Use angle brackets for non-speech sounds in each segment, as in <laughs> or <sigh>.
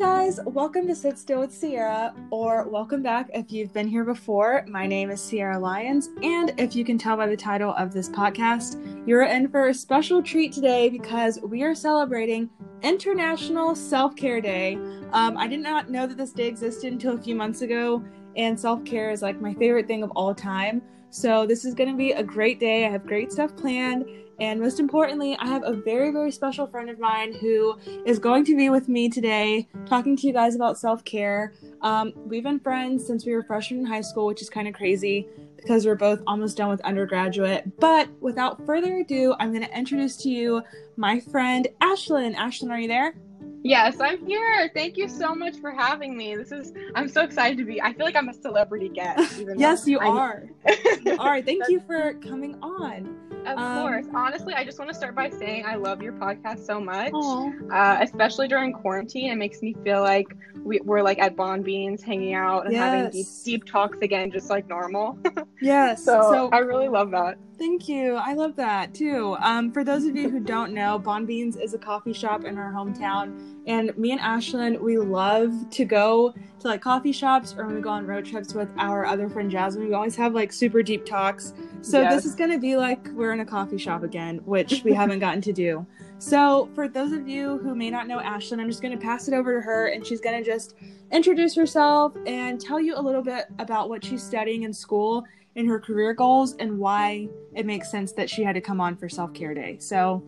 guys, welcome to Sit Still with Sierra, or welcome back if you've been here before. My name is Sierra Lyons, and if you can tell by the title of this podcast, you're in for a special treat today because we are celebrating International Self Care Day. Um, I did not know that this day existed until a few months ago, and self care is like my favorite thing of all time. So, this is going to be a great day. I have great stuff planned, and most importantly, I have a very, very special friend of mine who is going to be with me today talking to you guys about self care. Um, we've been friends since we were freshmen in high school, which is kind of crazy because we're both almost done with undergraduate. But without further ado, I'm going to introduce to you my friend Ashlyn. Ashlyn, are you there? Yes, I'm here. Thank you so much for having me. This is I'm so excited to be. I feel like I'm a celebrity guest. <laughs> yes, you I, are. <laughs> you are. Thank you for coming on. Of um, course. Honestly, I just want to start by saying I love your podcast so much. Uh, especially during quarantine, it makes me feel like we, are like at Bon Beans hanging out and yes. having deep, deep talks again, just like normal. <laughs> yes. So, so I really love that. Thank you. I love that too. Um, for those of you who don't know, Bon Beans is a coffee shop in our hometown. And me and Ashlyn, we love to go to like coffee shops or when we go on road trips with our other friend Jasmine. We always have like super deep talks. So yes. this is going to be like we're in a coffee shop again, which we haven't gotten to do. So for those of you who may not know Ashlyn, I'm just going to pass it over to her and she's going to just introduce herself and tell you a little bit about what she's studying in school in her career goals and why it makes sense that she had to come on for self care day. So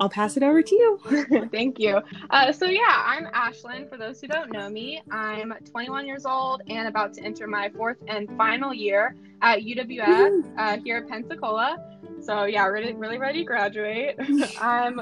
I'll pass it over to you. <laughs> Thank you. Uh, so, yeah, I'm Ashlyn. For those who don't know me, I'm 21 years old and about to enter my fourth and final year at UWF uh, here at Pensacola. So, yeah, really, really ready to graduate. <laughs> I'm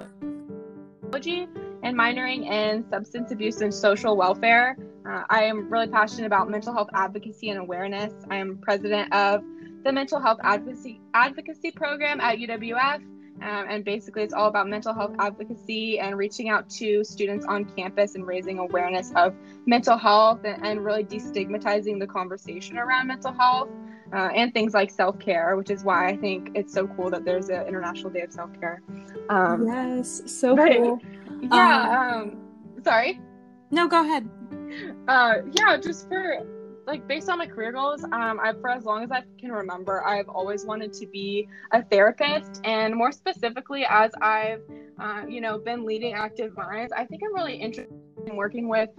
and minoring in substance abuse and social welfare. Uh, I am really passionate about mental health advocacy and awareness. I am president of the Mental Health Advocacy Advocacy Program at UWF. Um, and basically, it's all about mental health advocacy and reaching out to students on campus and raising awareness of mental health and, and really destigmatizing the conversation around mental health uh, and things like self care, which is why I think it's so cool that there's an International Day of Self Care. Um, yes, so cool. <laughs> Yeah. Um, sorry. No, go ahead. Uh, yeah, just for like based on my career goals, um, I for as long as I can remember, I've always wanted to be a therapist, and more specifically, as I've uh, you know been leading Active Minds, I think I'm really interested in working with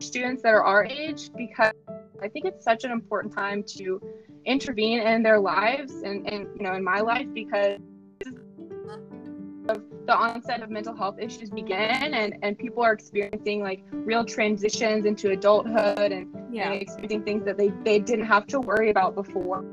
students that are our age because I think it's such an important time to intervene in their lives and, and you know in my life because of the onset of mental health issues begin and, and people are experiencing like real transitions into adulthood and, yeah. and experiencing things that they, they didn't have to worry about before.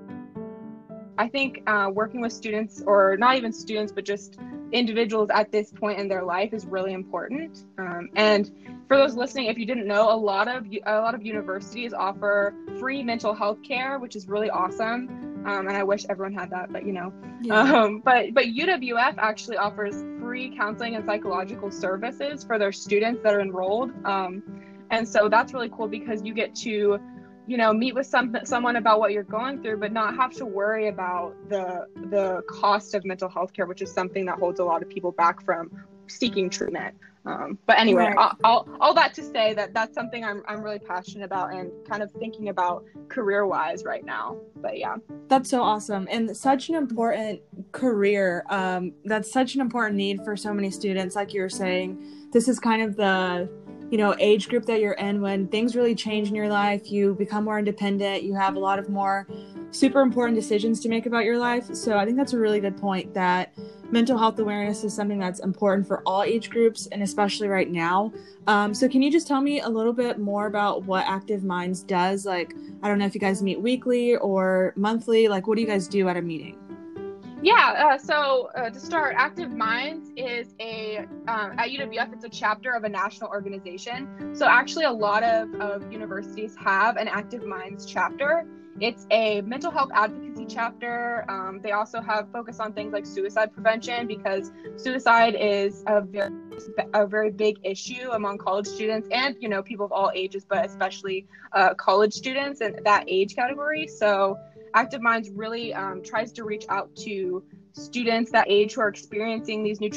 I think uh, working with students, or not even students, but just individuals at this point in their life is really important. Um, and for those listening, if you didn't know, a lot of a lot of universities offer free mental health care, which is really awesome. Um, and I wish everyone had that, but you know. Yeah. Um, but but UWF actually offers free counseling and psychological services for their students that are enrolled. Um, and so that's really cool because you get to, you know, meet with some someone about what you're going through, but not have to worry about the the cost of mental health care, which is something that holds a lot of people back from seeking treatment. Um, but anyway, right. all, all, all, that to say that that's something I'm, I'm really passionate about and kind of thinking about career wise right now. But yeah. That's so awesome. And such an important career. Um, that's such an important need for so many students. Like you were saying, this is kind of the, you know, age group that you're in when things really change in your life. You become more independent. You have a lot of more super important decisions to make about your life. So I think that's a really good point that mental health awareness is something that's important for all age groups and especially right now. Um, so can you just tell me a little bit more about what Active Minds does? Like, I don't know if you guys meet weekly or monthly. Like, what do you guys do at a meeting? Yeah, uh, so uh, to start, Active Minds is a, um, at UWF, it's a chapter of a national organization. So actually, a lot of, of universities have an Active Minds chapter. It's a mental health advocacy chapter. Um, they also have focus on things like suicide prevention because suicide is a very a very big issue among college students and you know people of all ages, but especially uh, college students and that age category. So Active Minds really um, tries to reach out to students that age who are experiencing these new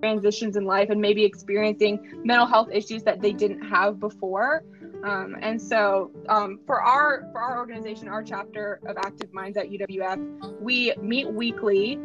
transitions in life and maybe experiencing mental health issues that they didn't have before. Um, and so um, for our for our organization, our chapter of Active Minds at UWF, we meet weekly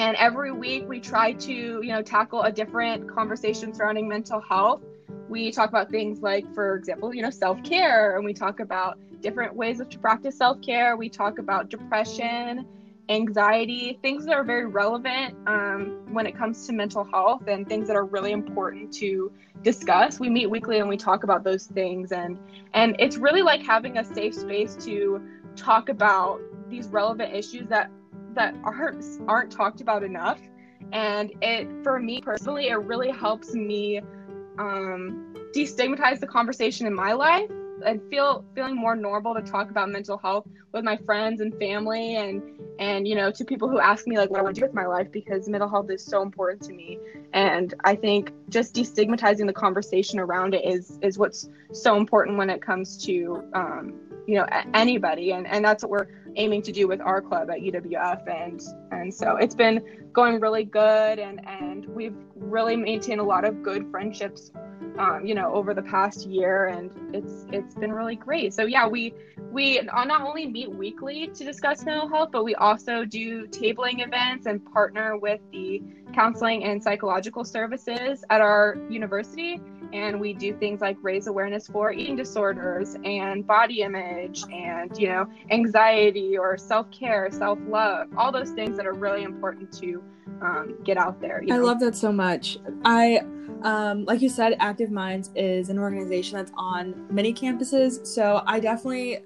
and every week we try to you know tackle a different conversation surrounding mental health we talk about things like for example you know self-care and we talk about different ways of to practice self-care. We talk about depression anxiety things that are very relevant um, when it comes to mental health and things that are really important to discuss. We meet weekly and we talk about those things. And and it's really like having a safe space to talk about these relevant issues that that aren't aren't talked about enough. And it for me personally it really helps me um, destigmatize the conversation in my life and feel feeling more normal to talk about mental health with my friends and family and and you know to people who ask me like what I want to do with my life because mental health is so important to me. And I think just destigmatizing the conversation around it is is what's so important when it comes to um, you know anybody. And and that's what we're aiming to do with our club at UWF and and so it's been going really good. And and we've really maintained a lot of good friendships um, you know over the past year and it's it's been really great. So yeah we we not only meet weekly to discuss mental health but we also do tabling events and partner with the counseling and psychological services at our university and we do things like raise awareness for eating disorders and body image and you know anxiety or self-care self-love all those things that are really important to um, get out there i know? love that so much i um, like you said active minds is an organization that's on many campuses so i definitely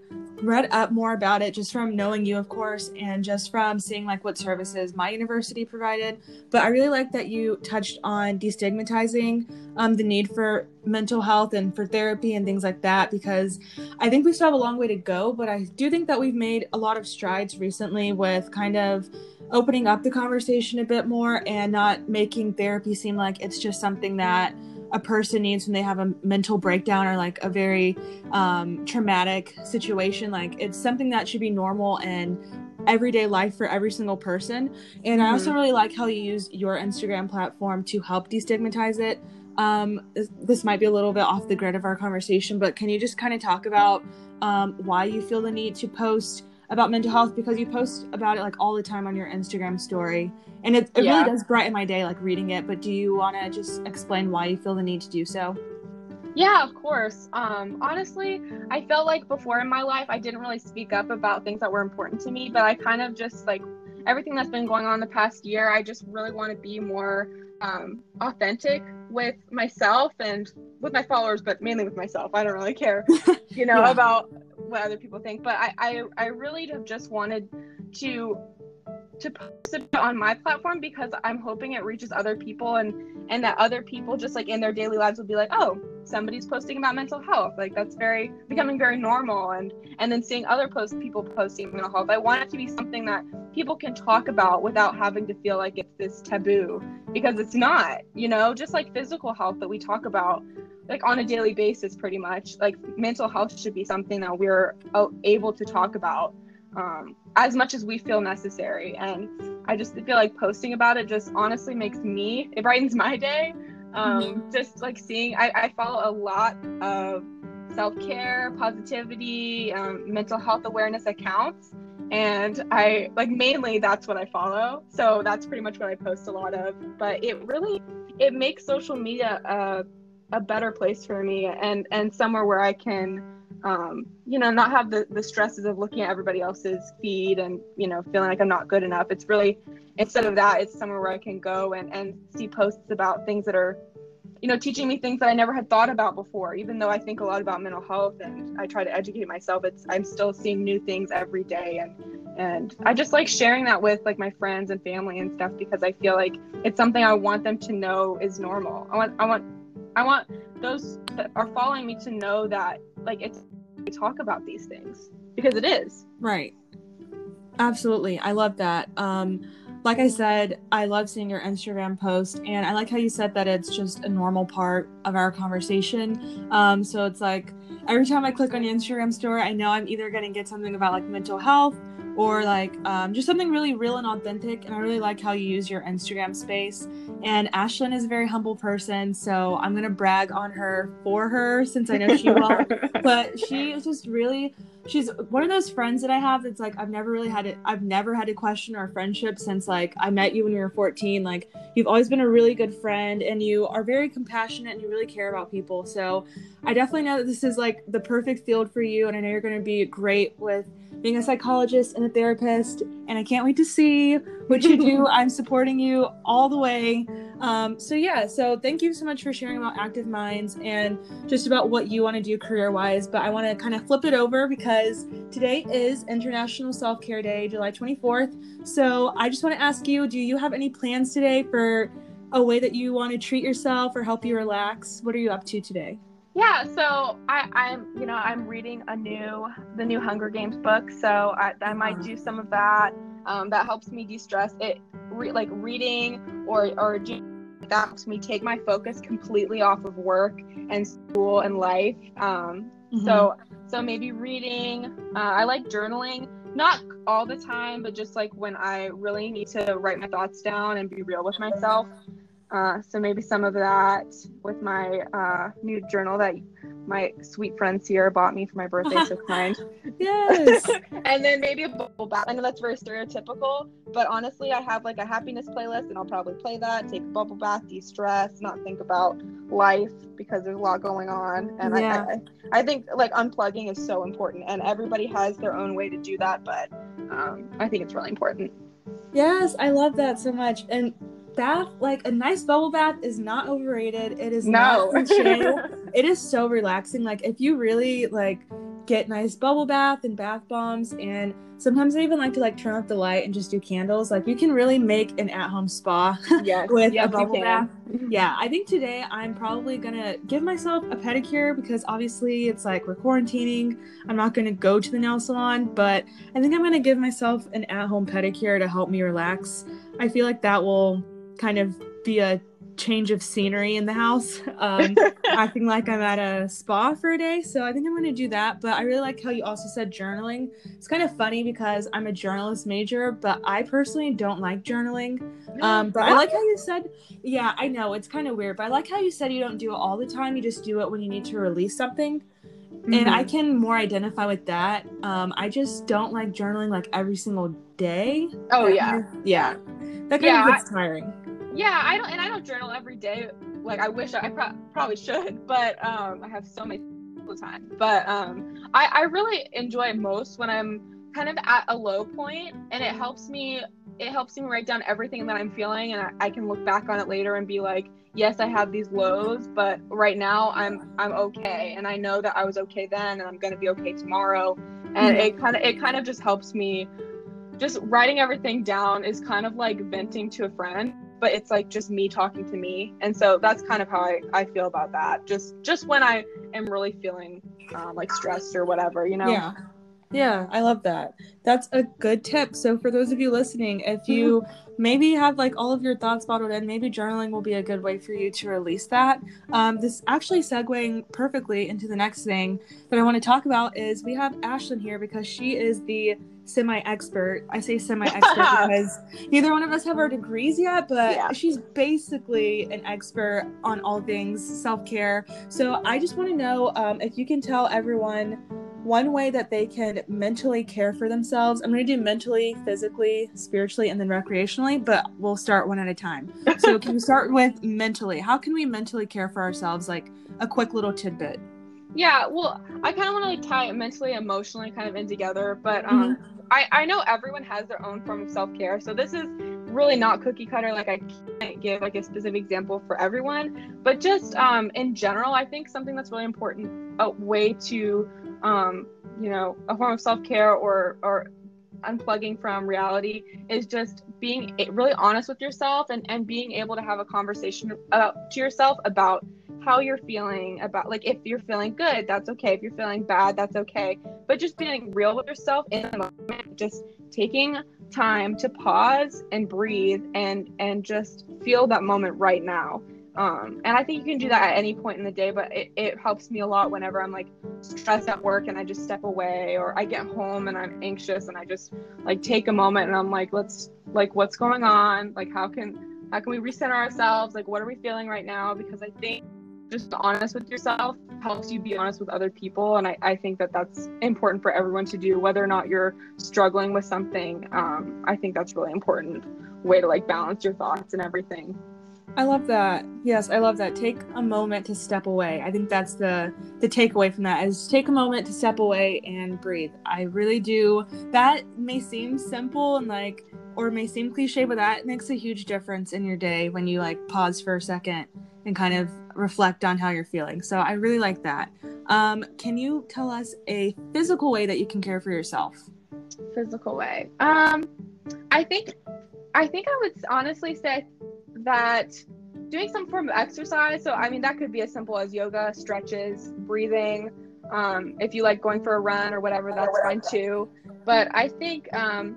read up more about it just from knowing you, of course, and just from seeing like what services my university provided. But I really like that you touched on destigmatizing um, the need for mental health and for therapy and things like that because I think we still have a long way to go. But I do think that we've made a lot of strides recently with kind of opening up the conversation a bit more and not making therapy seem like it's just something that a person needs when they have a mental breakdown or like a very um, traumatic situation. Like it's something that should be normal and everyday life for every single person. And mm-hmm. I also mm-hmm. really like how you use your Instagram platform to help destigmatize it. Um, this, this, might be a little bit off the grid of our conversation, but can you just kind of talk about um, why you feel the need to post about mental health because you post about it like all the time on your Instagram story. And it, it yeah. really does brighten my day like reading it. But do you want to just explain why you feel the need to do so? Yeah of course. Um, honestly i felt like before in my life i didn't really speak up about things that were important to me but i kind of just like everything that's been going on the past year i just really want to be more um, authentic with myself and with my followers but mainly with myself. I don't really care <laughs> you know yeah. about what other people think but I, I i really have just wanted to to post it on my platform because I'm hoping it reaches other people and and that other people just like in their daily lives will be like, oh, somebody's posting about mental health. Like that's very becoming very normal and and then seeing other post people posting mental health. I want it to be something that people can talk about without having to feel like it's this taboo because it's not, you know, just like physical health that we talk about like on a daily basis pretty much. Like mental health should be something that we're uh, able to talk about um, as much as we feel necessary. And I just feel like posting about it just honestly makes me, it brightens my day. Um, mm-hmm. Just like seeing, I, I, follow a lot of self care, positivity, um, mental health awareness accounts. And I like mainly that's what I follow. So that's pretty much what I post a lot of. But it really, it makes social media a, a better place for me and, and somewhere where I can um, you know, not have the, the stresses of looking at everybody else's feed and, you know, feeling like I'm not good enough. It's really, instead of that, it's somewhere where I can go and, and see posts about things that are, you know, teaching me things that I never had thought about before. Even though I think a lot about mental health and I try to educate myself, it's, I'm still seeing new things every day. And, and I just like sharing that with like my friends and family and stuff because I feel like it's something I want them to know is normal. I want, I want, I want those that are following me to know that like it's we talk about these things because it is. Right. Absolutely. I love that. Um like i said i love seeing your instagram post and i like how you said that it's just a normal part of our conversation. Um so it's like every time i click on your instagram story i know i'm either going to get something about like mental health or like um, just something really real and authentic. And I really like how you use your Instagram space. And Ashlyn is a very humble person, so I'm gonna brag on her for her since I know she won't. <laughs> but she is just really she's one of those friends that I have that's like I've never really had it I've never had to question our friendship since like I met you when you were 14 like you've always been a really good friend and you are very compassionate and you really care about people so I definitely know that this is like the perfect field for you and I know you're going to be great with being a psychologist and a therapist and I can't wait to see what you do <laughs> I'm supporting you all the way um, so yeah, so thank you so much for sharing about Active Minds and just about what you want to do career wise. But I want to kind of flip it over because today is International Self Care Day, July 24th. So I just want to ask you, do you have any plans today for a way that you want to treat yourself or help you relax? What are you up to today? Yeah, so I, I'm, you know, I'm reading a new, the new Hunger Games book. So I, I might do some of that. Um, that helps me de-stress. It, re- like reading or or that helps me take my focus completely off of work and school and life. Um, mm-hmm. So so maybe reading. Uh, I like journaling, not all the time, but just like when I really need to write my thoughts down and be real with myself. Uh, so maybe some of that with my uh, new journal that my sweet friend Sierra bought me for my birthday. so kind. <laughs> Yes. <laughs> and then maybe a bubble bath. I know that's very stereotypical, but honestly, I have like a happiness playlist, and I'll probably play that, take a bubble bath, de-stress, not think about life because there's a lot going on. And yeah. I, I, I think like unplugging is so important, and everybody has their own way to do that, but um, I think it's really important. Yes, I love that so much, and bath like a nice bubble bath is not overrated. It is no. not <laughs> it is so relaxing. Like if you really like get nice bubble bath and bath bombs and sometimes i even like to like turn off the light and just do candles like you can really make an at-home spa <laughs> yes, with yes, a bubble bath. <laughs> Yeah i think today i'm probably gonna give myself a pedicure because obviously it's like we're quarantining. I'm not gonna go to the nail salon but i think i'm gonna give myself an at-home pedicure to help me relax. I feel like that will kind of be a change of scenery in the house, <laughs> um, <laughs> acting like I'm at a spa for a day. So I think I'm going to do that. But I really like how you also said journaling. It's kind of funny because I'm a journalist major, but I personally don't like journaling. <gasps> Um, but I like how you said, yeah, I know it's kind of weird, but I like how you said you don't do it all the time. You just do it when you need to release something. Mm-hmm. And I mm-hmm. can more identify with that. Um, I just don't like journaling like every single day. Oh, yeah. yeah. That kind yeah, of gets tiring yeah i don't and i don't journal every day like i wish i, I pro- probably should <laughs> but um i have so many the time but um i i really enjoy it most when i'm kind of at a low point and it helps me it helps me write down everything that i'm feeling and I, I can look back on it later and be like yes i have these lows but right now i'm i'm okay. And i know that i was okay then and i'm going to be okay tomorrow. And it kind of it kind of just helps me just writing everything down is kind of like venting to a friend but it's like just me talking to me. And so that's kind of how i, I feel about that. Just just when i am really feeling um, like stressed or whatever you know? Yeah yeah i love that that's a good tip so for those of you listening if you maybe have like all of your thoughts bottled in maybe journaling will be a good way for you to release that um, this actually segueing perfectly into the next thing that i want to talk about is we have ashlyn here because she is the semi-expert. I say semi-expert <laughs> because neither one of us have our degrees yet, but yeah. she's basically an expert on all things self-care. So I just want to know um, if you can tell everyone one way that they can mentally care for themselves. I'm going to do mentally, physically, spiritually, and then recreationally, but we'll start one at a time. So can we start <laughs> with mentally? How can we mentally care for ourselves? Like a quick little tidbit. Yeah, well, I kind of want to like tie it mentally, emotionally, kind of in together. But um, mm-hmm. I I know everyone has their own form of self care, so this is really not cookie cutter. Like I can't give like a specific example for everyone, but just um, in general, I think something that's really important, a way to um, you know, a form of self care or or unplugging from reality is just being really honest with yourself and and being able to have a conversation about to yourself about how you're feeling about like if you're feeling good that's okay. If you're feeling bad that's okay. But just being real with yourself in the moment just taking time to pause and breathe and and just feel that moment right now. Um, and I think you can do that at any point in the day, but it, it helps me a lot whenever I'm like stressed at work and I just step away, or I get home and I'm anxious and I just like take a moment and I'm like, let's like, what's going on? Like, how can how can we reset ourselves? Like, what are we feeling right now? Because I think just honest with yourself helps you be honest with other people, and I, I think that that's important for everyone to do, whether or not you're struggling with something. Um, I think that's really important way to like balance your thoughts and everything. I love that. Yes, I love that. Take a moment to step away. I think that's the the takeaway from that is take a moment to step away and breathe. I really do. That may seem simple and like or may seem cliche, but that makes a huge difference in your day when you like pause for a second and kind of reflect on how you're feeling. So I really like that. Um, can you tell us a physical way that you can care for yourself? Physical way. Um, I think I think I would honestly say that doing some form of exercise. So, I mean, that could be as simple as yoga, stretches, breathing. Um, if you like going for a run or whatever, that's fine too. But I think, um,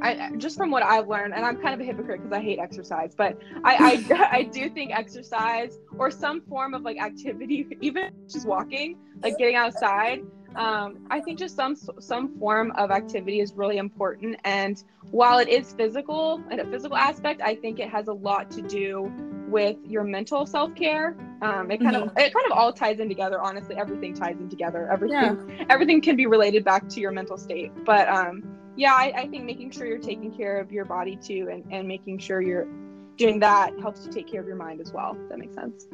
I just from what I've learned, and I'm kind of a hypocrite because I hate exercise, but I, I <laughs> I do think exercise or some form of like activity, <laughs> even just walking, like getting outside, um, I think just some some form of activity is really important. And while it is physical and a physical aspect, I think it has a lot to do with your mental self care. Um, it kind mm-hmm. of it kind of all ties in together. Honestly, everything ties in together. Everything yeah. everything can be related back to your mental state. But um, yeah, I, I think making sure you're taking care of your body too, and and making sure you're doing that helps you take care of your mind as well. If that makes sense.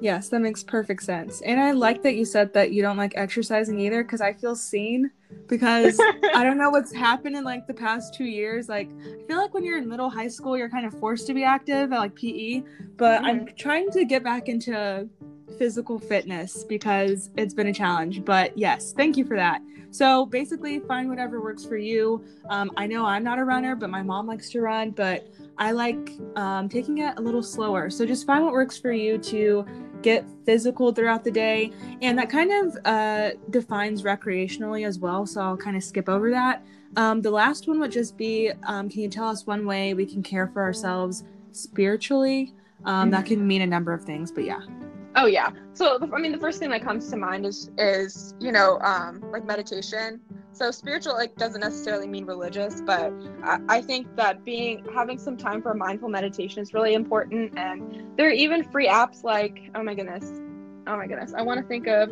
Yes, that makes perfect sense. And I like that you said that you don't like exercising either because I feel seen because <laughs> I don't know what's happened in like the past two years. Like, I feel like when you're in middle high school, you're kind of forced to be active at like PE, but mm-hmm. I'm trying to get back into physical fitness because it's been a challenge. But yes, thank you for that. So basically, find whatever works for you. Um, I know I'm not a runner, but my mom likes to run, but I like um, taking it a little slower. So just find what works for you to get physical throughout the day. And that kind of uh, defines recreationally as well. So I'll kind of skip over that. Um, the last one would just be um, can you tell us one way we can care for ourselves spiritually? Um, that can mean a number of things, but yeah. Oh yeah. So I mean, the first thing that comes to mind is is you know um, like meditation. So spiritual like doesn't necessarily mean religious, but I, I think that being having some time for a mindful meditation is really important. And there are even free apps like oh my goodness, oh my goodness, I want to think of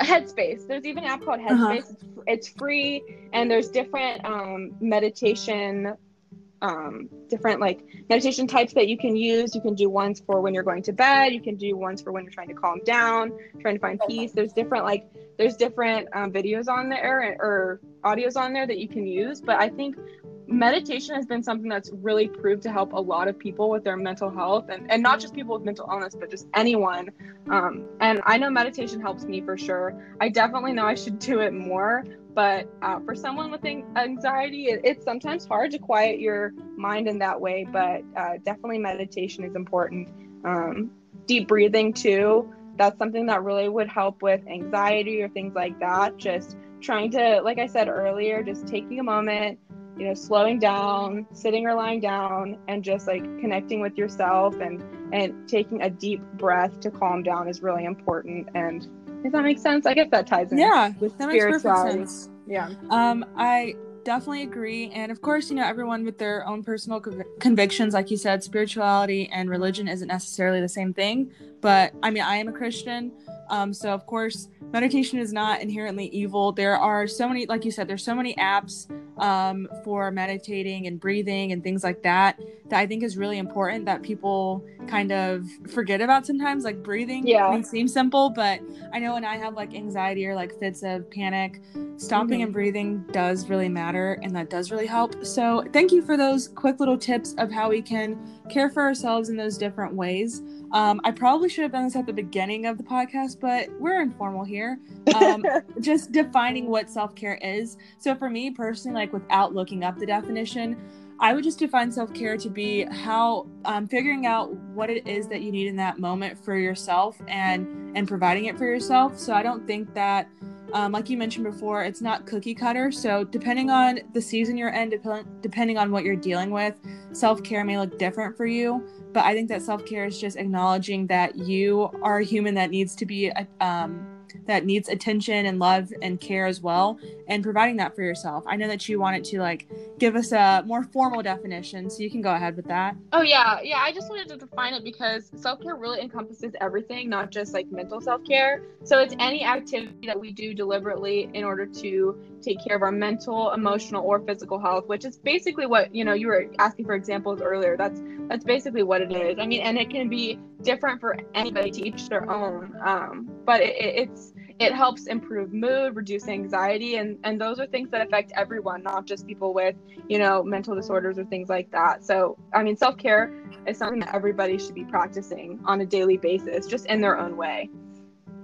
Headspace. There's even an app called uh-huh. Headspace. Uh-huh. It's, it's free, and there's different um, meditation um, different like meditation types that you can use. You can do ones for when you're going to bed. You can do ones for when you're trying to calm down, trying to find peace. There's different like there's different um, videos on there or audios on there that you can use. But I think meditation has been something that's really proved to help a lot of people with their mental health and, and not just people with mental illness but just anyone um, and i know meditation helps me for sure i definitely know i should do it more but uh, for someone with anxiety, it, it's sometimes hard to quiet your mind in that way. But uh, definitely meditation is important. Um, deep breathing, too. That's something that really would help with anxiety or things like that. Just trying to, like I said earlier, just taking a moment, you know, slowing down, sitting or lying down, and just like connecting with yourself and and taking a deep breath to calm down is really important. And if that makes sense, I guess that ties in. Yeah, with that makes perfect sense. Yeah. Um, I definitely agree, and of course, you know, everyone with their own personal conv- convictions, like you said, spirituality and religion isn't necessarily the same thing. But I mean, I am a Christian, um, so of course, meditation is not inherently evil. There are so many, like you said, there's so many apps um, for meditating and breathing and things like that that I think is really important that people kind of forget about sometimes. Like breathing yeah. may seem simple, but I know when I have like anxiety or like fits of panic, stopping mm-hmm. and breathing does really matter and that does really help. So thank you for those quick little tips of how we can care for ourselves in those different ways. Um, I probably should have done this at the beginning of the podcast, but we're informal here. Um, <laughs> just defining what self care is. So, for me personally, like without looking up the definition, I would just define self care to be how um, figuring out what it is that you need in that moment for yourself and and providing it for yourself. So I don't think that Um, like you mentioned before, it's not cookie cutter. So, depending on the season you're in, dep- depending on what you're dealing with, self care may look different for you. But I think that self care is just acknowledging that you are a human that needs to be um, that needs attention and love and care as well and providing that for yourself. I know that you wanted to like give us a more formal definition so you can go ahead with that. Oh yeah. Yeah i just wanted to define it because self-care really encompasses everything not just like mental self-care. So it's any activity that we do deliberately in order to take care of our mental emotional or physical health which is basically what you know you were asking for examples earlier. That's that's basically what it is. I mean and it can be different for anybody to each their own um, but it, it's it helps improve mood reduce anxiety and and those are things that affect everyone not just people with you know mental disorders or things like that. So i mean self-care is something that everybody should be practicing on a daily basis just in their own way.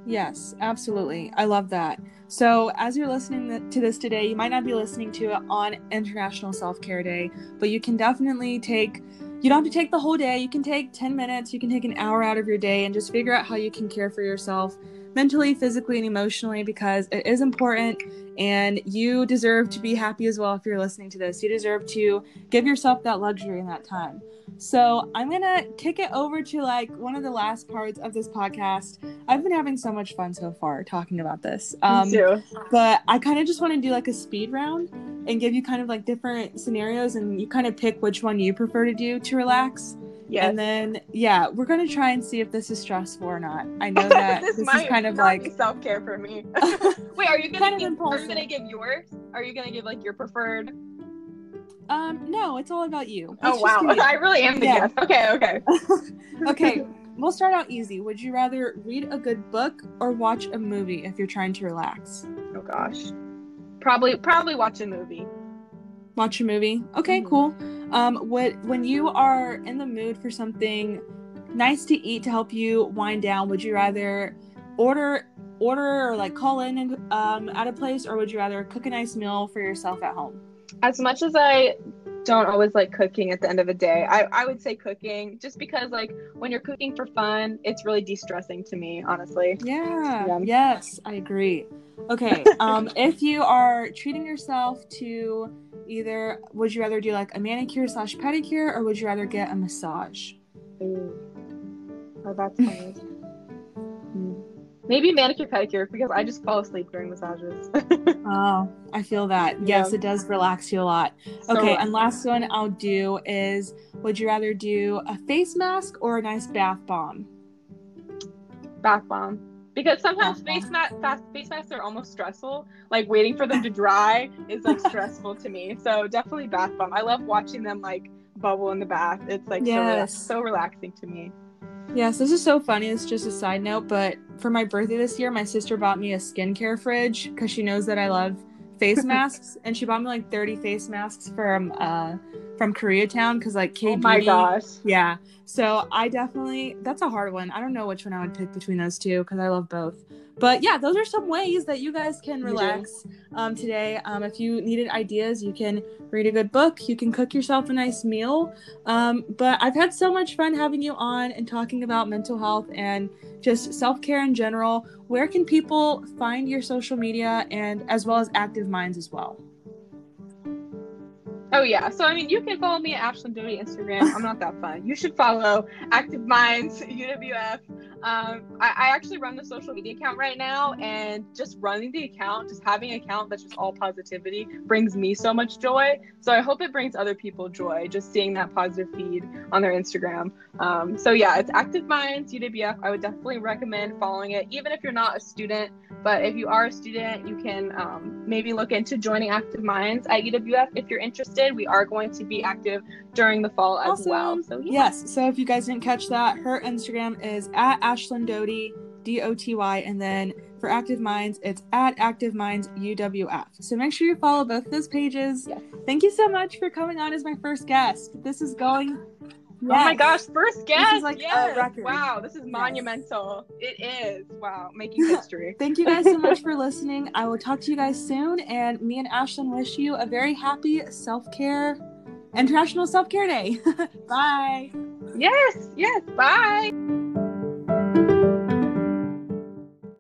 Yes absolutely. I love that. So as you're listening to this today you might not be listening to it on international self-care day but you can definitely take you don't have to take the whole day. You can take 10 minutes, you can take an hour out of your day and just figure out how you can care for yourself mentally, physically, and emotionally because it is important and you deserve to be happy as well if you're listening to this. You deserve to give yourself that luxury in that time. So I'm gonna kick it over to like one of the last parts of this podcast. I've been having so much fun so far talking about this. Um, Me too. But I kind of just want to do like a speed round and give you kind of like different scenarios, and you kind of pick which one you prefer to do to relax. Yeah. And then yeah, we're gonna try and see if this is stressful or not. I know <laughs> that this, this is kind of like self care for me. <laughs> Wait, are you gonna give, are you gonna give yours? Are you gonna give like your preferred? Um, no, it's all about you. oh wow, <laughs> I really am the yeah. guest. Okay, okay. okay, we'll start out easy. Would you rather read a good book or watch a movie if you're trying to relax? Oh gosh, probably probably watch a movie. Watch a movie. Okay, mm-hmm. cool. Um, what when you are in the mood for something nice to eat to help you wind down, would you rather order order or like call in and, um, at a place, or would you rather cook a nice meal for yourself at home? As much as I don't always like cooking at the end of the day. I, I would say cooking just because like when you're cooking for fun, it's really de-stressing to me, honestly. Yeah. yeah. Yes, I agree. Okay. um <laughs> if you are treating yourself to either would you rather do like a manicure slash pedicure or would you rather get a massage? Ooh. Oh, that's <laughs> funny. Maybe manicure pedicure because I just fall asleep during massages. <laughs> oh, I feel that. Yes, yeah. it does relax you a lot. So okay, and last one I'll do is would you rather do a face mask or a nice bath bomb? Bath bomb. Because sometimes face, ma- face masks are almost stressful. Like waiting for them to dry is like <laughs> stressful to me. So definitely bath bomb. I love watching them like bubble in the bath. It's like yes. so, so relaxing to me. Yes, this is so funny. It's just a side note, but for my birthday this year, my sister bought me a skincare fridge because she knows that I love face <laughs> masks, and she bought me like 30 face masks from uh from Koreatown because like K. Oh my gosh. Yeah. So I definitely that's a hard one. I don't know which one I would pick between those two because I love both. But yeah, those are some ways that you guys can relax um, today. Um, if you needed ideas, you can read a good book, you can cook yourself a nice meal. Um, but I've had so much fun having you on and talking about mental health and just self care in general. Where can people find your social media and as well as Active Minds as well? Oh yeah. So I mean, you can follow me at Ashlyn Doty Instagram. I'm not that fun. You should follow Active Minds <laughs> UWF. Um, I, I, actually run the social media account right now, and just running the account, just having an account that's just all positivity, brings me so much joy. So I hope it brings other people joy, just seeing that positive feed on their Instagram. Um, so yeah, it's Active Minds UWF. I would definitely recommend following it, even if you're not a student. But if you are a student, you can um, maybe look into joining Active Minds at UWF if you're interested. We are going to be active during the fall as awesome. well. So yeah. yes. So if you guys didn't catch that, her Instagram is at Ashlyn Doty, D O T Y, and then for Active Minds, it's at Active Minds UWF. So make sure you follow both those pages. Yes. Thank you so much for coming on as my first guest. This is going. Yes. Oh my gosh, first guest! This is like yes. a record. Wow, this is yes. monumental. It is. Wow, making history. <laughs> Thank you guys so much for <laughs> listening. I will talk to you guys soon, and me and Ashlyn wish you a very happy self care, International Self Care Day. <laughs> Bye. Yes, yes. Bye.